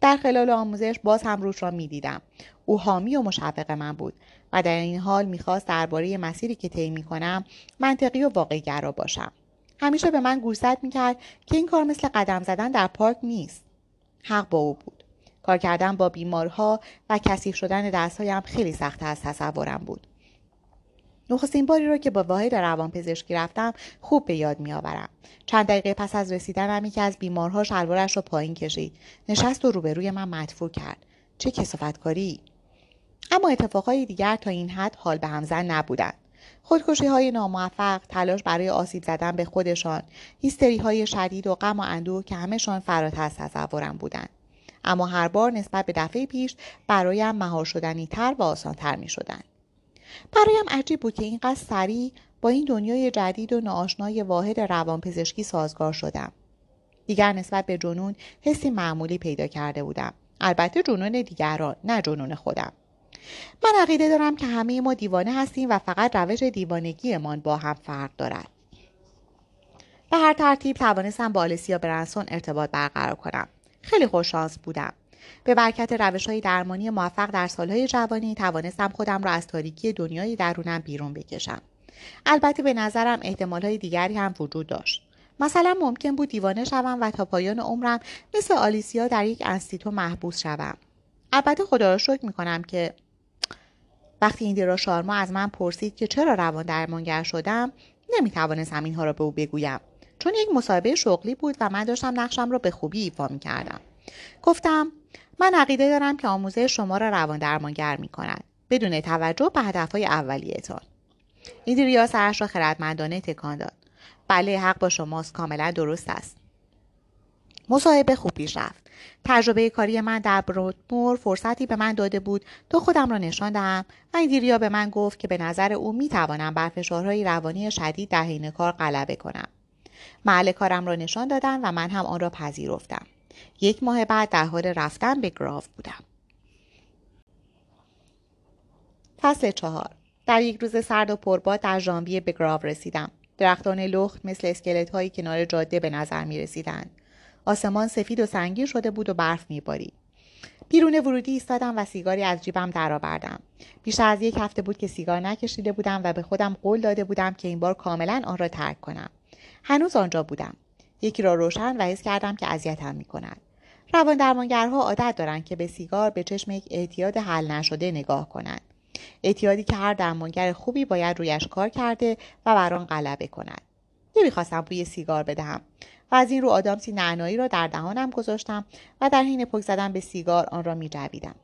در خلال آموزش باز هم روش را می‌دیدم. او حامی و مشوق من بود و در این حال می‌خواست درباره مسیری که طی کنم منطقی و واقعی گرا باشم. همیشه به من گوشزد می‌کرد که این کار مثل قدم زدن در پارک نیست. حق با او بود. کار کردن با بیمارها و کثیف شدن دستهایم خیلی سخت از تصورم بود. نخستین باری رو که با واحد روانپزشکی رفتم خوب به یاد میآورم. چند دقیقه پس از رسیدنم یکی از بیمارها شلوارش رو پایین کشید. نشست و روبروی من مدفوع کرد. چه کسافتکاری؟ اما اتفاقهای دیگر تا این حد حال به همزن نبودند. خودکشی های ناموفق تلاش برای آسیب زدن به خودشان هیستری های شدید و غم و اندوه که همهشان فراتر از تصورم بودند. اما هر بار نسبت به دفعه پیش برایم مهار شدنی تر و آسانتر می شدند. برایم عجیب بود که اینقدر سریع با این دنیای جدید و ناآشنای واحد روانپزشکی سازگار شدم. دیگر نسبت به جنون حسی معمولی پیدا کرده بودم. البته جنون دیگران نه جنون خودم. من عقیده دارم که همه ما دیوانه هستیم و فقط روش دیوانگیمان با هم فرق دارد. به هر ترتیب توانستم با آلسیا برنسون ارتباط برقرار کنم. خیلی خوششانس بودم. به برکت روش های درمانی موفق در سالهای جوانی توانستم خودم را از تاریکی دنیای درونم بیرون بکشم. البته به نظرم احتمال های دیگری هم وجود داشت. مثلا ممکن بود دیوانه شوم و تا پایان عمرم مثل آلیسیا در یک انستیتو محبوس شوم. البته خدا را شکر می‌کنم که وقتی ایندیرا شارما از من پرسید که چرا روان درمانگر شدم نمی‌توانستم اینها را به او بگویم. چون یک مصاحبه شغلی بود و من داشتم نقشم را به خوبی ایفا می‌کردم. گفتم من عقیده دارم که آموزه شما را روان درمانگر می کند بدون توجه به هدفهای اولیهتان ایندریا سرش را خردمندانه تکان داد. بله حق با شماست. کاملا درست است. مصاحبه خوب پیش رفت. تجربه کاری من در برودمور فرصتی به من داده بود. تا خودم را نشان دهم و ایندیریا به من گفت که به نظر او می توانم بر فشارهای روانی شدید در حین کار غلبه کنم. محل کارم را نشان دادن و من هم آن را پذیرفتم. یک ماه بعد در حال رفتن به گراو بودم. فصل چهار. در یک روز سرد و پرباد در ژانویه به گراو رسیدم. درختان لخت مثل اسکلت هایی کنار جاده به نظر می رسیدند. آسمان سفید و سنگین شده بود و برف می بارید. بیرون ورودی ایستادم و سیگاری از جیبم درآوردم. بیشتر از یک هفته بود که سیگار نکشیده بودم و به خودم قول داده بودم که این بار کاملا آن را ترک کنم. هنوز آنجا بودم. یکی را روشن و حس کردم که اذیتم می کند. روان درمانگرها عادت دارند که به سیگار به چشم یک اعتیاد حل نشده نگاه کنند. اعتیادی که هر درمانگر خوبی باید رویش کار کرده و بر آن غلبه کند. نمی‌خواستم بوی سیگار بدهم و از این رو آدامسی نعنایی را در دهانم گذاشتم و در حین پک زدن به سیگار آن را میجویدم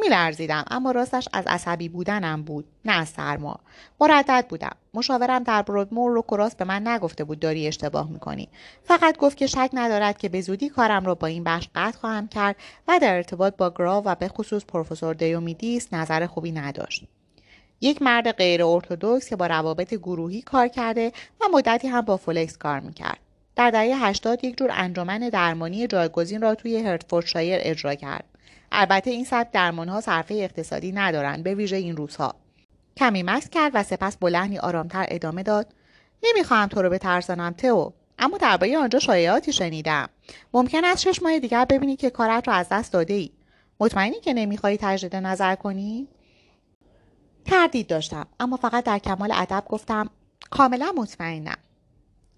میلرزیدم اما راستش از عصبی بودنم بود نه از سرما. مردد بودم. مشاورم در برودمور رو کراس به من نگفته بود داری اشتباه می‌کنی. فقط گفت که شک ندارد که به زودی کارم را با این بخش قطع خواهم کرد و در ارتباط با گروو و به خصوص پروفسور دیومیدیس نظر خوبی نداشت. یک مرد غیر ارتدکس که با روابط گروهی کار کرده و مدتی هم با فولکس کار می‌کرد. در دهه 80 یک جور انجمن درمانی جایگزین را توی هرتفوردشایر اجرا کرد. البته این سبک درمانها صرفه اقتصادی ندارند به ویژه این روزها. کمی مکث کرد و سپس با لحنی آرامتر ادامه داد. نمی‌خواهم تو رو بترسانم تو اما درباره آنجا شایعاتی شنیدم. ممکن است شش ماه دیگر ببینی که کارت رو از دست داده ای مطمئنی که نمی‌خواهی تجدید نظر کنی؟ تردید داشتم اما فقط در کمال ادب گفتم کاملا مطمئنم.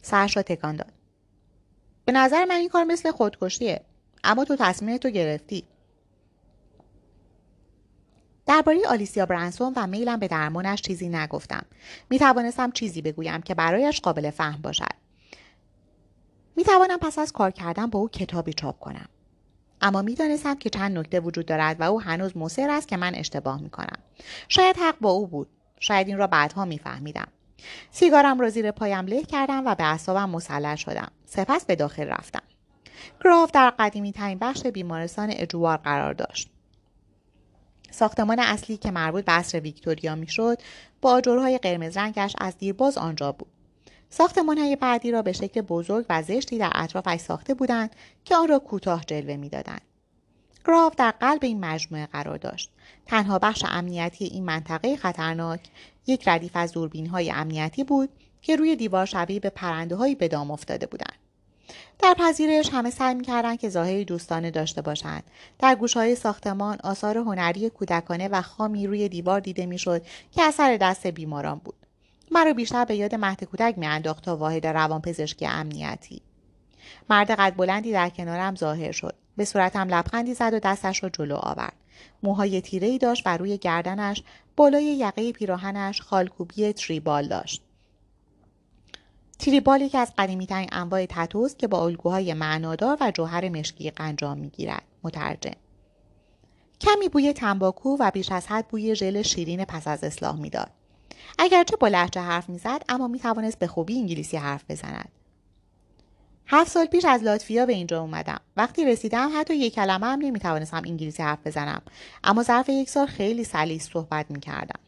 سرش را تکان داد. به نظر من این کار مثل خودکشیه اما تو تصمیم تو گرفتی. درباره آلیسیا برانسون و میلم به درمانش چیزی نگفتم. می توانستم چیزی بگویم که برایش قابل فهم باشد. می توانم پس از کار کردن با او کتابی چاپ کنم. اما می‌دانستم که چند نکته وجود دارد و او هنوز مصر است که من اشتباه می کنم شاید حق با او بود. شاید این را بعدها میفهمیدم. سیگارم را زیر پایم له کردم و به اعصابم مسلح شدم. سپس به داخل رفتم. گراف در قدیمی ترین بخش بیمارستان اجوار قرار داشت. ساختمان اصلی که مربوط به عصر ویکتوریا می‌شد با آجرهای قرمز رنگش از دیرباز آنجا بود. ساختمان های بعدی را به شکل بزرگ و زشتی در اطرافش ساخته بودند که آن را کوتاه جلوه می‌دادند. گراف در قلب این مجموعه قرار داشت. تنها بخش امنیتی این منطقه خطرناک یک ردیف از دوربین های امنیتی بود که روی دیوار شبیه به پرنده هایی به دام افتاده بودند. در پذیرش همه سعی می‌کردند که ظاهری دوستانه داشته باشند. در گوشهای ساختمان آثار هنری کودکانه و خامی روی دیوار دیده می‌شد که اثر دست بیماران بود. مرا بیشتر به یاد مهد کودک میانداخت تا واحد روانپزشکی امنیتی. مرد قد بلندی در کنارم ظاهر شد. به صورتم لبخندی زد و دستش را جلو آورد. موهای تیره ای داشت و روی گردنش بالای یقه پیراهنش خالکوبی تریبال داشت. تریبال یکی از قدیمیترین انواع تتوست که با الگوهای معنادار و جوهر مشکی قنجام می‌گیرد. مترجم کمی بوی تنباکو و بیش از حد بوی ژل شیرین پس از اصلاح می‌داد. اگرچه با لحجه حرف می‌زد اما می‌توانست به خوبی انگلیسی حرف بزند. هفت سال پیش از لاتفیا به اینجا اومدم. وقتی رسیدم حتی یک کلمه هم نمی‌توانستم انگلیسی حرف بزنم. اما ظرف یک سال خیلی سلیس صحبت می‌کردم.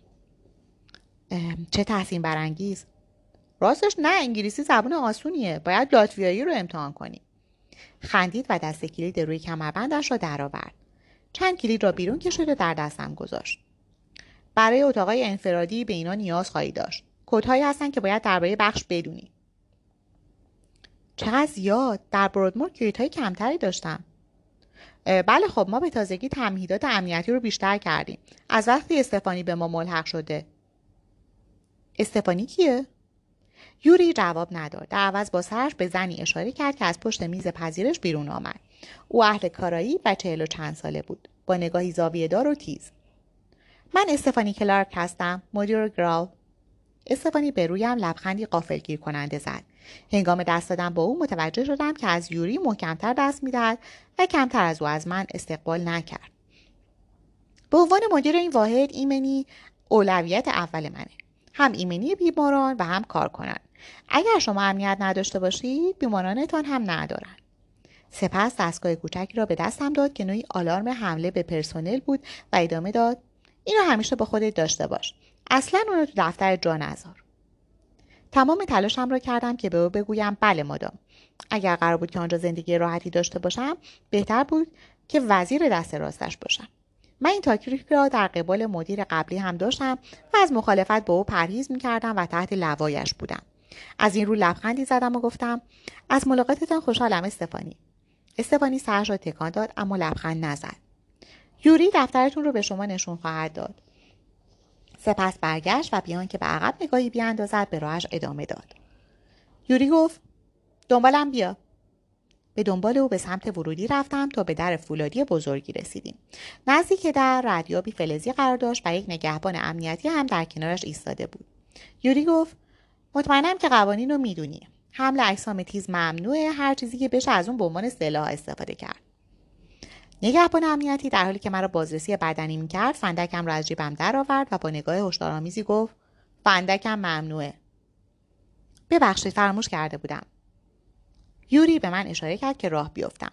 چه تحسین برانگیز. راستش نه انگلیسی زبون آسونیه. باید لاتویایی رو امتحان کنی. خندید و دست کلید روی کمربندش را درآورد. چند کلید را بیرون کشید و در دستم گذاشت. برای اتاقای انفرادی به اینا نیاز خواهی داشت. کدهایی هستن که باید درباره بخش بدونی. چقدر زیاد. در برودمور کلیت های کمتری داشتم. بله خب ما به تازگی تمهیدات امنیتی رو بیشتر کردیم. از وقتی استفانی به ما ملحق شده. استفانی کیه؟ یوری جواب نداد. در عوض با سرش به زنی اشاره کرد که از پشت میز پذیرش بیرون آمد. او اهل کارایی و چهل و چند ساله بود. با نگاهی زاویه دار و تیز. من استفانی کلارک هستم. مدیر گراو استفانی به رویم لبخندی قافلگیر کننده زد. هنگام دست دادن با او متوجه شدم که از یوری محکمتر دست می‌دهد و کمتر از او از من استقبال نکرد. به عنوان مدیر این واحد ایمنی اولویت اول منه. هم ایمنی بیماران و هم کار کنند. اگر شما امنیت نداشته باشید بیمارانتان هم ندارند سپس دستگاه کوچکی را به دستم داد که نوعی آلارم حمله به پرسنل بود و ادامه داد اینو همیشه با خودت داشته باش. اصلا اونو تو دفتر جا نذار. تمام تلاشم را کردم که به او بگویم بله مادام. اگر قرار بود که آنجا زندگی راحتی داشته باشم بهتر بود که وزیر دست راستش باشم. من این تاکریک را در قبال مدیر قبلی هم داشتم و از مخالفت با او پرهیز می‌کردم و تحت لوایش بودم. از این رو لبخندی زدم و گفتم از ملاقاتتان خوشحالم استفانی. استفانی سرش را تکان داد اما لبخند نزد. یوری دفترتون رو به شما نشون خواهد داد. سپس برگشت و بیان که به عقب نگاهی بیاندازد به راهش ادامه داد. یوری گفت دنبالم بیا. به دنبال او به سمت ورودی رفتم تا به در فولادی بزرگی رسیدیم. نزدیک در ردیابی فلزی قرار داشت و یک نگهبان امنیتی هم در کنارش ایستاده بود. یوری گفت مطمئنم که قوانین رو می‌دونی. حمل اجسام تیز ممنوعه هر چیزی که بشه از اون به عنوان سلاح استفاده کرد. نگهبان امنیتی در حالی که مرا بازرسی بدنی می‌کرد فندکم را از جیبم درآورد و با نگاه هشدارآمیزی گفت فندکم ممنوعه. ببخشید فراموش کرده بودم. یوری به من اشاره کرد که راه بیفتم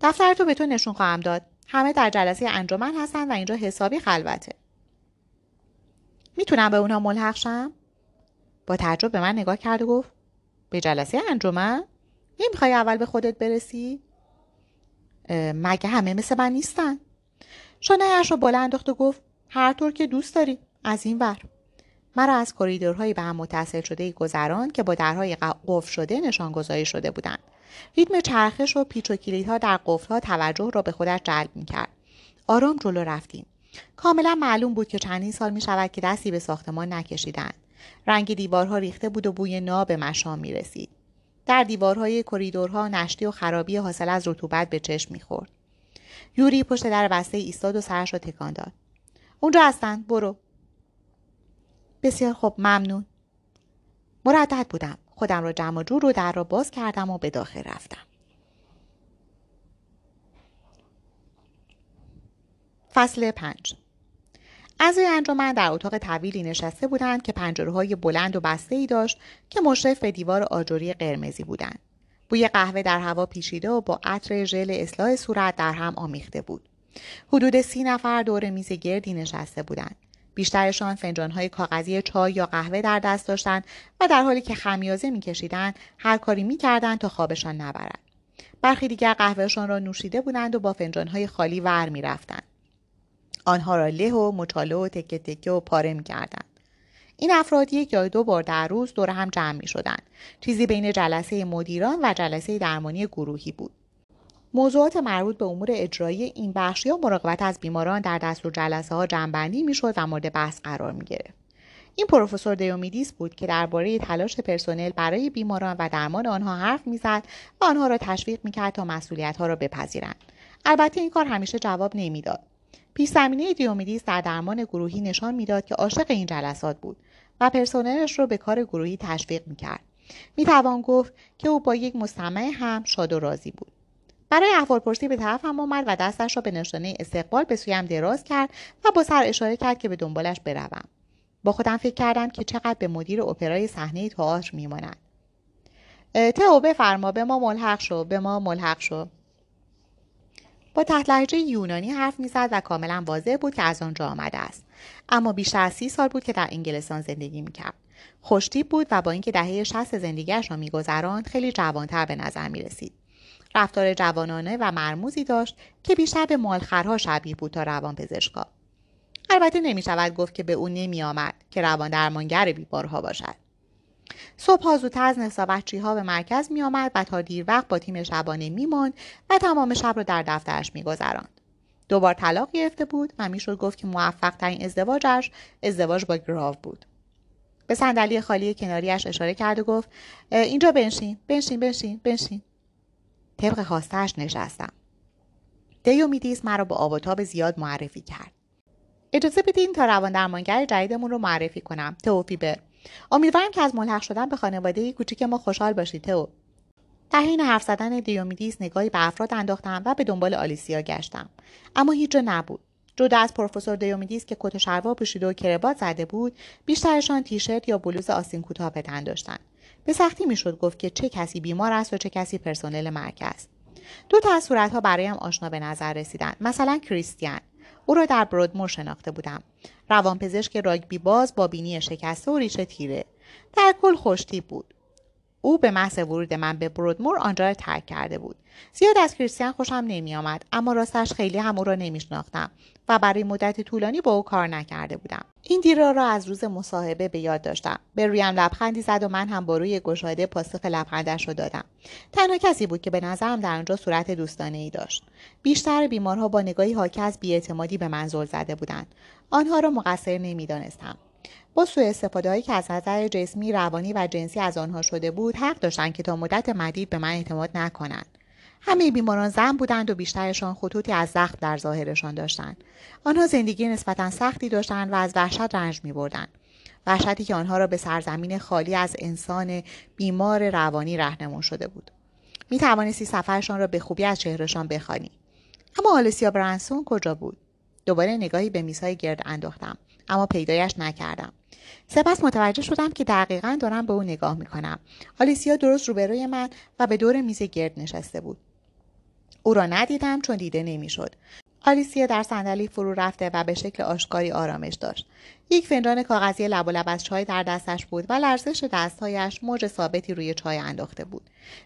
دفتر تو به تو نشون خواهم داد. همه در جلسه انجمن هستن و اینجا حسابی خلوته. می‌تونم به اونها ملحق شم؟ با تعجب به من نگاه کرد و گفت به جلسه انجمن؟ نمی‌خوای اول به خودت برسی؟ مگه همه مثل من نیستن؟ شانهاش رو بالا انداخت و گفت هر طور که دوست داری از این ور. مرا از کریدورهایی به هم متصل شده گذران که با درهای قفل شده نشانگذاری شده بودند. ریتم چرخش و پیچ و کلیدها در قفلها توجه را به خودش جلب می‌کرد. آرام جلو رفتیم. کاملا معلوم بود که چندین سال می شود که دستی به ساختمان نکشیدند. رنگ دیوارها ریخته بود و بوی ناب مشام می رسید. در دیوارهای کریدورها نشتی و خرابی حاصل از رطوبت به چشم می‌خورد. یوری پشت در بسته ایستاد و سرش را تکان داد. اونجا هستند برو. بسیار خوب ممنون. مردد بودم. خودم را جمع جور رو در را باز کردم و به داخل رفتم. فصل پنج. اعضای انجمن در اتاق طویلی نشسته بودند که پنجره های بلند و بسته ای داشت که مشرف به دیوار آجوری قرمزی بودند. بوی قهوه در هوا پیچیده و با عطر ژل اصلاح صورت در هم آمیخته بود. حدود سی نفر دور میز گردی نشسته بودند. بیشترشان فنجانهای کاغذی چای یا قهوه در دست داشتند و در حالی که خمیازه میکشیدند هر کاری می‌کردند تا خوابشان نبرد برخی دیگر قهوهشان را نوشیده بودند و با فنجانهای خالی ور می‌رفتند آنها را له و مچاله و تکه تکه و پاره می‌کردند این افراد یک یا دو بار در روز دور هم جمع می شدند. چیزی بین جلسه مدیران و جلسه درمانی گروهی بود. موضوعات مربوط به امور اجرایی این بخش یا مراقبت از بیماران در دستور جلسه ها جمعبندی می‌شد و مورد بحث قرار می گرفت. این پروفسور دیومیدیس بود که درباره تلاش پرسنل برای بیماران و درمان آنها حرف می‌زد و آنها را تشویق می‌کرد تا مسئولیت ها را بپذیرند. البته این کار همیشه جواب نمی‌داد. پیش زمینه دیومیدیس در درمان گروهی نشان می‌داد که عاشق این جلسات بود و پرسنلش را به کار گروهی تشویق می‌کرد. می‌توان گفت که او با یک مستمع هم شاد و راضی بود. برای احوالپرسی به طرفم آمد و دستش را به نشانه استقبال به سویم دراز کرد و با سر اشاره کرد که به دنبالش بروم. با خودم فکر کردم که چقدر به مدیر اپرای صحنه تئاتر میماند. تئو بفرما به ما ملحق شو به ما ملحق شو. با تحت لحجه یونانی حرف می‌زد و کاملا واضح بود که از آنجا آمده است. اما بیشتر از سی سال بود که در انگلستان زندگی می‌کرد. خوشتیب بود و با اینکه دهه شست زندگیش را میگذراند خیلی جوانتر به نظر می رسید. رفتار جوانانه و مرموزی داشت که بیشتر به مالخرها شبیه بود تا روان پزشکا. البته نمی شود گفت که به او نمی آمد که روان درمانگر بیبارها باشد. صبح زودتر از نصابتچی ها به مرکز می آمد و تا دیر وقت با تیم شبانه می ماند و تمام شب را در دفترش می گذراند. دوبار طلاق گرفته بود و می‌شد گفت که موفق ترین ازدواجش ازدواج با گراو بود. به صندلی خالی کناریش اشاره کرد و گفت اینجا بنشین بنشین بنشین بنشین طبق خواستهاش نشستم. دیومیدیس مرا با آب زیاد معرفی کرد. اجازه بدین تا روان درمانگر جدیدمون رو معرفی کنم. تئوفیبر امیدوارم که از ملحق شدن به خانواده کوچیک ما خوشحال باشید تئو در حین حرف زدن دیومیدیس نگاهی به افراد انداختم و به دنبال آلیسیا گشتم. اما هیچ جا نبود. جدا از پروفسور دیومیدیس که کت و شلوار پوشیده و کربات زده بود بیشترشان تیشرت یا بلوز آستین کوتاه به تن داشتند به سختی می‌شد گفت که چه کسی بیمار است و چه کسی پرسنل مرکز دو تا از صورتها برایم آشنا به نظر رسیدند مثلا کریستیان او را در برودمور شناخته بودم. روانپزشک راگبی باز با بینی شکسته و ریشه تیره. در کل خوشتی بود. او به محض ورود من به برودمور آنجا را ترک کرده بود. زیاد از کریستیان خوشم نمیآمد اما راستش خیلی هم او را نمیشناختم و برای مدت طولانی با او کار نکرده بودم. این دیرا را از روز مصاحبه به یاد داشتم. به رویم لبخندی زد و من هم با روی گشاده پاسخ لبخندش را دادم. تنها کسی بود که به نظرم در آنجا صورت دوستانه ای داشت. بیشتر بیمارها با نگاهی حاکی از بیاعتمادی به من زل زده بودند. آنها را مقصر نمی‌دانستم. با سوء استفاده هایی که از نظر جسمی روانی و جنسی از آنها شده بود حق داشتند که تا مدت مدید به من اعتماد نکنند. همه بیماران زن بودند و بیشترشان خطوطی از زخم در ظاهرشان داشتند. آنها زندگی نسبتا سختی داشتند و از وحشت رنج می بردند. وحشتی که آنها را به سرزمین خالی از انسان بیمار روانی رهنمون شده بود. می توانستی سفرشان را به خوبی از چهرهشان بخوانی اما آلسیا برانسون کجا بود؟ دوباره نگاهی به میزهای گرد انداختم اما پیدایش نکردم. سپس متوجه شدم که دقیقا دارم به او نگاه می‌کنم. آلیسیا درست روبروی من و به دور میز گرد نشسته بود. او را ندیدم چون دیده نمی‌شد. آلیسیا در صندلی فرو رفته و به شکل آشکاری آرامش داشت. یک فنجان کاغذی لب و لب از چای در دستش بود و لرزش دستهایش موج ثابتی روی چای انداخته بود.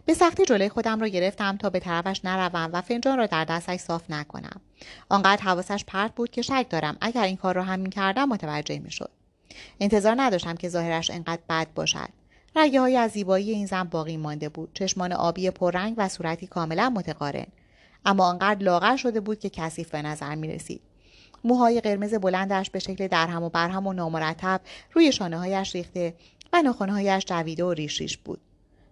به سختی جلوی خودم را گرفتم تا به طرفش نروم و فنجان را در دستش صاف نکنم. آنقدر حواسش پرت بود که شک دارم اگر این کار را هم می‌کردم متوجه می‌شد. انتظار نداشتم که ظاهرش انقدر بد باشد رگه های از زیبایی این زن باقی مانده بود چشمان آبی پررنگ و صورتی کاملا متقارن اما آنقدر لاغر شده بود که کثیف به نظر می رسید. موهای قرمز بلندش به شکل درهم و برهم و نامرتب روی شانه هایش ریخته و هایش جویده و ریش ریش بود.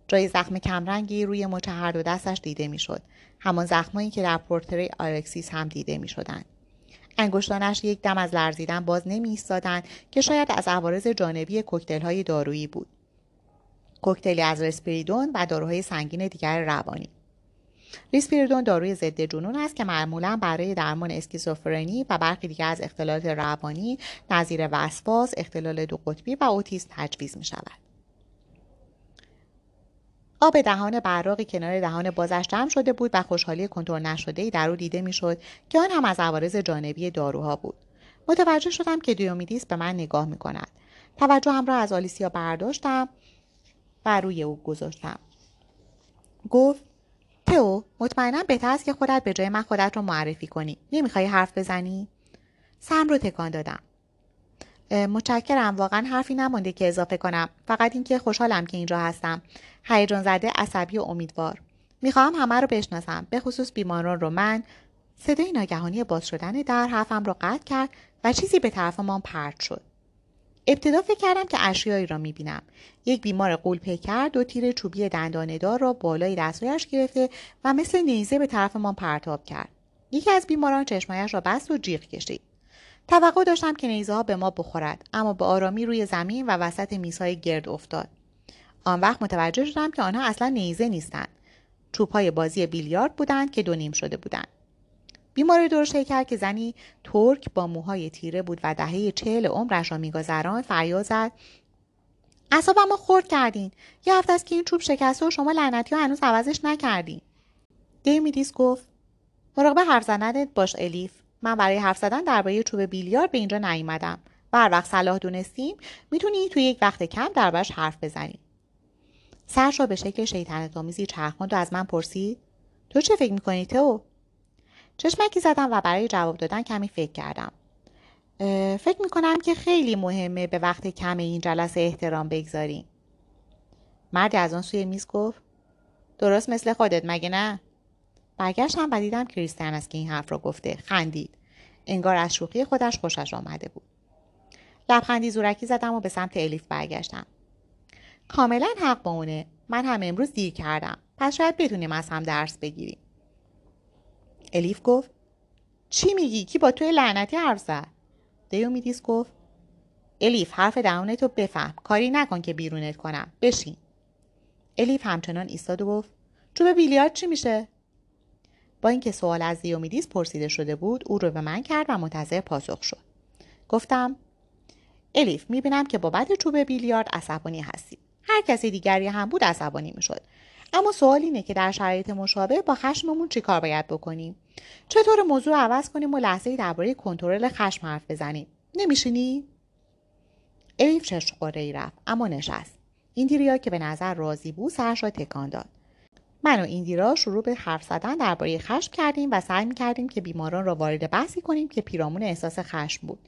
جای زخم کمرنگی روی مچ هر دو دستش دیده می‌شد همان زخمایی که در پرتره آلکسیس هم دیده می شدند. انگشتانش یک دم از لرزیدن باز نمی که شاید از عوارض جانبی کوکتل های دارویی بود. کوکتلی از رسپریدون و داروهای سنگین دیگر روانی. ریسپریدون داروی ضد جنون است که معمولا برای درمان اسکیزوفرنی و برخی دیگر از اختلالات روانی نظیر وسواس اختلال دو قطبی و اوتیسم تجویز می شود آب دهان براقی کنار دهان بازش جمع شده بود و خوشحالی کنترل نشده در او دیده می‌شد که آن هم از عوارض جانبی داروها بود متوجه شدم که دیومیدیس به من نگاه می کند. توجهم را از آلیسیا برداشتم و روی او گذاشتم. گفت تو مطمئنا بهتر است که خودت به جای من خودت را معرفی کنی. نمی‌خوای حرف بزنی؟ سم رو تکان دادم. متشکرم. واقعا حرفی نمانده که اضافه کنم. فقط اینکه خوشحالم که اینجا هستم. هیجان زده عصبی و امیدوار. می‌خواهم همه رو بشناسم. به خصوص بیماران رو من. صدای ناگهانی باز شدن در حرفم را قطع کرد و چیزی به طرفمان پرت شد. ابتدا فکر کردم که اشیایی را می‌بینم. یک بیمار قول پیکر دو تیر چوبی دندانهدار را بالای دستهایش گرفته و مثل نیزه به طرفمان پرتاب کرد. یکی از بیماران چشمایش را بست و جیغ کشید. توقع داشتم که نیزه ها به ما بخورد اما به آرامی روی زمین و وسط میزهای گرد افتاد. آن وقت متوجه شدم که آنها اصلا نیزه نیستند. های بازی بیلیارد بودند که دو نیم شده بودند. بیمار درشت کرد که زنی ترک با موهای تیره بود و دهه چهل عمرش را میگذران فریاد زد. اصابم خورد کردین. یه هفته است که این چوب شکسته و شما لعنتی ها هنوز عوضش نکردین. دیمیدیس گفت مراقب حرف زدنت باش الیف. من برای حرف زدن درباره چوب بیلیارد به اینجا نیومدم. و هر وقت صلاح دونستیم می‌تونی توی یک وقت کم دربارش حرف بزنی. سرش را به شکل شیطنت آمیزی چرخاند و از من پرسید تو چه فکر می‌کنی تو؟ چشمکی زدم و برای جواب دادن کمی فکر کردم. فکر می‌کنم که خیلی مهمه به وقت کم این جلسه احترام بگذاریم. مردی از آن سوی میز گفت درست مثل خودت مگه نه؟ برگشتم و دیدم کریستیان است که این حرف را گفته. خندید. انگار از شوخی خودش خوشش آمده بود. لبخندی زورکی زدم و به سمت الیف برگشتم. کاملا حق با اونه. من هم امروز دیر کردم. پس شاید بتونیم از هم درس بگیریم. الیف گفت چی میگی؟ کی با توی لعنتی حرف زد؟ دیومیدیس گفت الیف حرف دهانتو بفهم. کاری نکن که بیرونت کنم. بشین. الیف همچنان ایستاد و گفت چوب بیلیارد چی میشه؟ اینکه سوال از دیومیدیس پرسیده شده بود او رو به من کرد و منتظر پاسخ شد. گفتم الیف می‌بینم که بابت چوب بیلیارد عصبانی هستی. هر کسی دیگری هم بود عصبانی می‌شد. اما سوال اینه که در شرایط مشابه با خشممون چی کار باید بکنیم؟ چطور موضوع عوض کنیم و لحظه درباره کنترل خشم حرف بزنیم؟ نمیشینی؟ ایف چشم ای رفت اما نشست. ایندیریا که به نظر راضی بود سرش را تکان داد. من و ایندیرا شروع به حرف زدن درباره خشم کردیم و سعی کردیم که بیماران را وارد بحثی کنیم که پیرامون احساس خشم بود.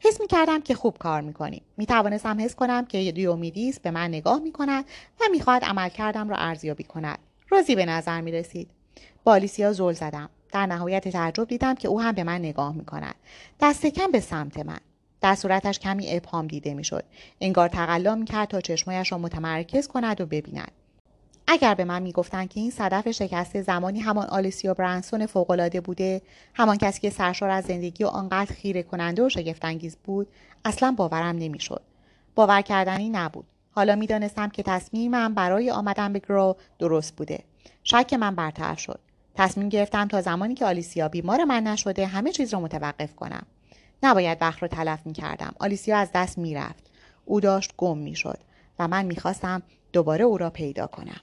حس کردم که خوب کار می‌کنیم. توانستم حس کنم که دیومیدیس به من نگاه می‌کند و می‌خواهد عملکردم را ارزیابی کند. راضی به نظر می‌رسید. بالیسیا زل زدم. در نهایت تعجب دیدم که او هم به من نگاه می‌کند. دست کم به سمت من. در صورتش کمی ابهام دیده می‌شد. انگار تقلا می‌کرد تا چشمایش را متمرکز کند و ببیند. اگر به من می‌گفتند که این صدف شکسته زمانی همان آلیسیا برانسون فوقالعاده بوده همان کسی که سرشار از زندگی و آنقدر خیره کننده و شگفتانگیز بود اصلا باورم نمی‌شد باور کردنی نبود حالا می‌دانستم که تصمیمم برای آمدن به گرو درست بوده شک من برطرف شد تصمیم گرفتم تا زمانی که آلیسیا بیمار من نشده همه چیز را متوقف کنم نباید وقت رو تلف می کردم. آلیسیا از دست می‌رفت. او داشت گم می شد و من می‌خواستم دوباره او را پیدا کنم.